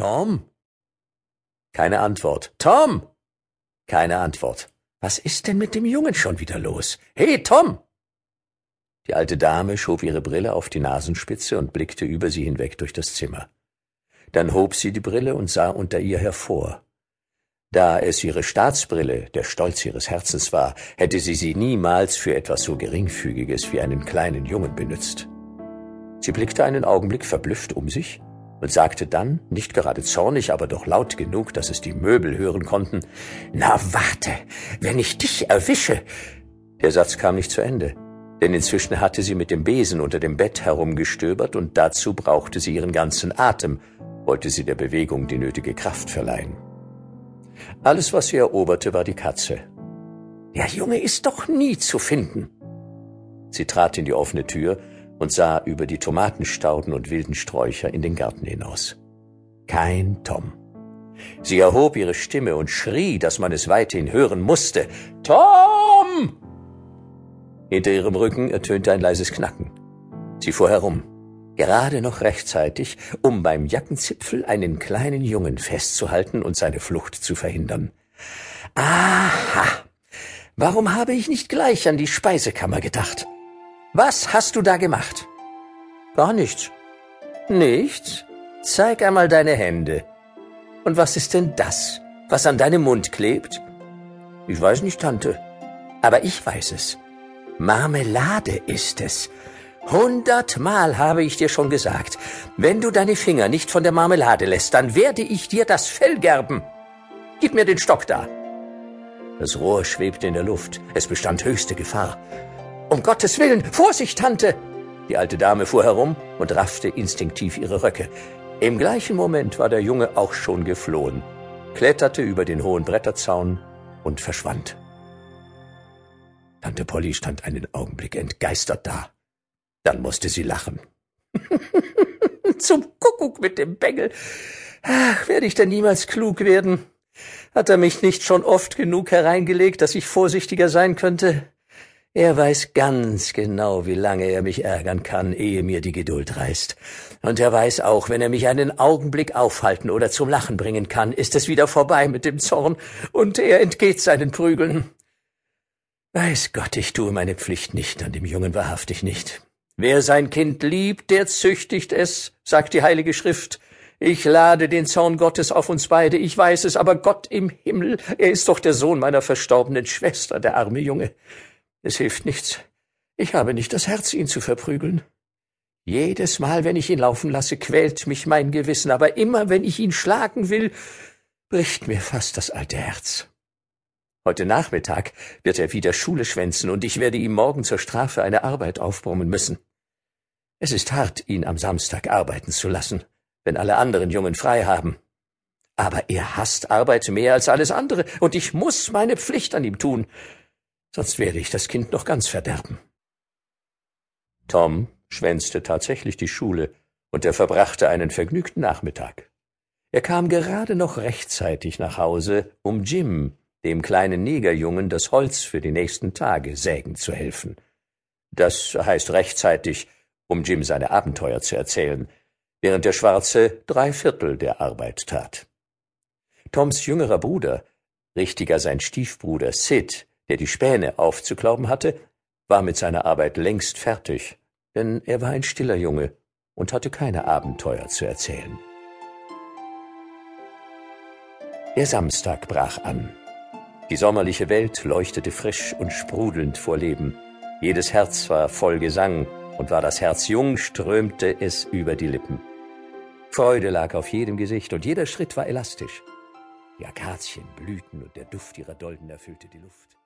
Tom? Keine Antwort. Tom? Keine Antwort. Was ist denn mit dem Jungen schon wieder los? Hey, Tom! Die alte Dame schob ihre Brille auf die Nasenspitze und blickte über sie hinweg durch das Zimmer. Dann hob sie die Brille und sah unter ihr hervor. Da es ihre Staatsbrille, der Stolz ihres Herzens war, hätte sie sie niemals für etwas so Geringfügiges wie einen kleinen Jungen benützt. Sie blickte einen Augenblick verblüfft um sich und sagte dann, nicht gerade zornig, aber doch laut genug, dass es die Möbel hören konnten, Na warte, wenn ich dich erwische. Der Satz kam nicht zu Ende, denn inzwischen hatte sie mit dem Besen unter dem Bett herumgestöbert und dazu brauchte sie ihren ganzen Atem, wollte sie der Bewegung die nötige Kraft verleihen. Alles, was sie eroberte, war die Katze. Der Junge ist doch nie zu finden. Sie trat in die offene Tür und sah über die Tomatenstauden und wilden Sträucher in den Garten hinaus. Kein Tom. Sie erhob ihre Stimme und schrie, dass man es weithin hören musste. Tom! Hinter ihrem Rücken ertönte ein leises Knacken. Sie fuhr herum, gerade noch rechtzeitig, um beim Jackenzipfel einen kleinen Jungen festzuhalten und seine Flucht zu verhindern. Aha! Warum habe ich nicht gleich an die Speisekammer gedacht? Was hast du da gemacht? Gar nichts. Nichts? Zeig einmal deine Hände. Und was ist denn das, was an deinem Mund klebt? Ich weiß nicht, Tante. Aber ich weiß es. Marmelade ist es. Hundertmal habe ich dir schon gesagt, wenn du deine Finger nicht von der Marmelade lässt, dann werde ich dir das Fell gerben. Gib mir den Stock da. Das Rohr schwebte in der Luft. Es bestand höchste Gefahr. Um Gottes Willen, Vorsicht, Tante! Die alte Dame fuhr herum und raffte instinktiv ihre Röcke. Im gleichen Moment war der Junge auch schon geflohen, kletterte über den hohen Bretterzaun und verschwand. Tante Polly stand einen Augenblick entgeistert da. Dann musste sie lachen. Zum Kuckuck mit dem Bengel. Ach, werde ich denn niemals klug werden? Hat er mich nicht schon oft genug hereingelegt, dass ich vorsichtiger sein könnte? Er weiß ganz genau, wie lange er mich ärgern kann, ehe mir die Geduld reißt. Und er weiß auch, wenn er mich einen Augenblick aufhalten oder zum Lachen bringen kann, ist es wieder vorbei mit dem Zorn, und er entgeht seinen Prügeln. Weiß Gott, ich tue meine Pflicht nicht, an dem Jungen wahrhaftig nicht. Wer sein Kind liebt, der züchtigt es, sagt die Heilige Schrift. Ich lade den Zorn Gottes auf uns beide, ich weiß es, aber Gott im Himmel, er ist doch der Sohn meiner verstorbenen Schwester, der arme Junge. Es hilft nichts. Ich habe nicht das Herz, ihn zu verprügeln. Jedes Mal, wenn ich ihn laufen lasse, quält mich mein Gewissen, aber immer, wenn ich ihn schlagen will, bricht mir fast das alte Herz. Heute Nachmittag wird er wieder Schule schwänzen, und ich werde ihm morgen zur Strafe eine Arbeit aufbrummen müssen. Es ist hart, ihn am Samstag arbeiten zu lassen, wenn alle anderen Jungen frei haben. Aber er hasst Arbeit mehr als alles andere, und ich muss meine Pflicht an ihm tun sonst werde ich das Kind noch ganz verderben. Tom schwänzte tatsächlich die Schule, und er verbrachte einen vergnügten Nachmittag. Er kam gerade noch rechtzeitig nach Hause, um Jim, dem kleinen Negerjungen, das Holz für die nächsten Tage sägen zu helfen. Das heißt rechtzeitig, um Jim seine Abenteuer zu erzählen, während der Schwarze drei Viertel der Arbeit tat. Toms jüngerer Bruder, richtiger sein Stiefbruder Sid, der die Späne aufzuklauben hatte, war mit seiner Arbeit längst fertig, denn er war ein stiller Junge und hatte keine Abenteuer zu erzählen. Der Samstag brach an. Die sommerliche Welt leuchtete frisch und sprudelnd vor Leben. Jedes Herz war voll Gesang, und war das Herz jung, strömte es über die Lippen. Freude lag auf jedem Gesicht, und jeder Schritt war elastisch. Die Akazien blühten und der Duft ihrer Dolden erfüllte die Luft.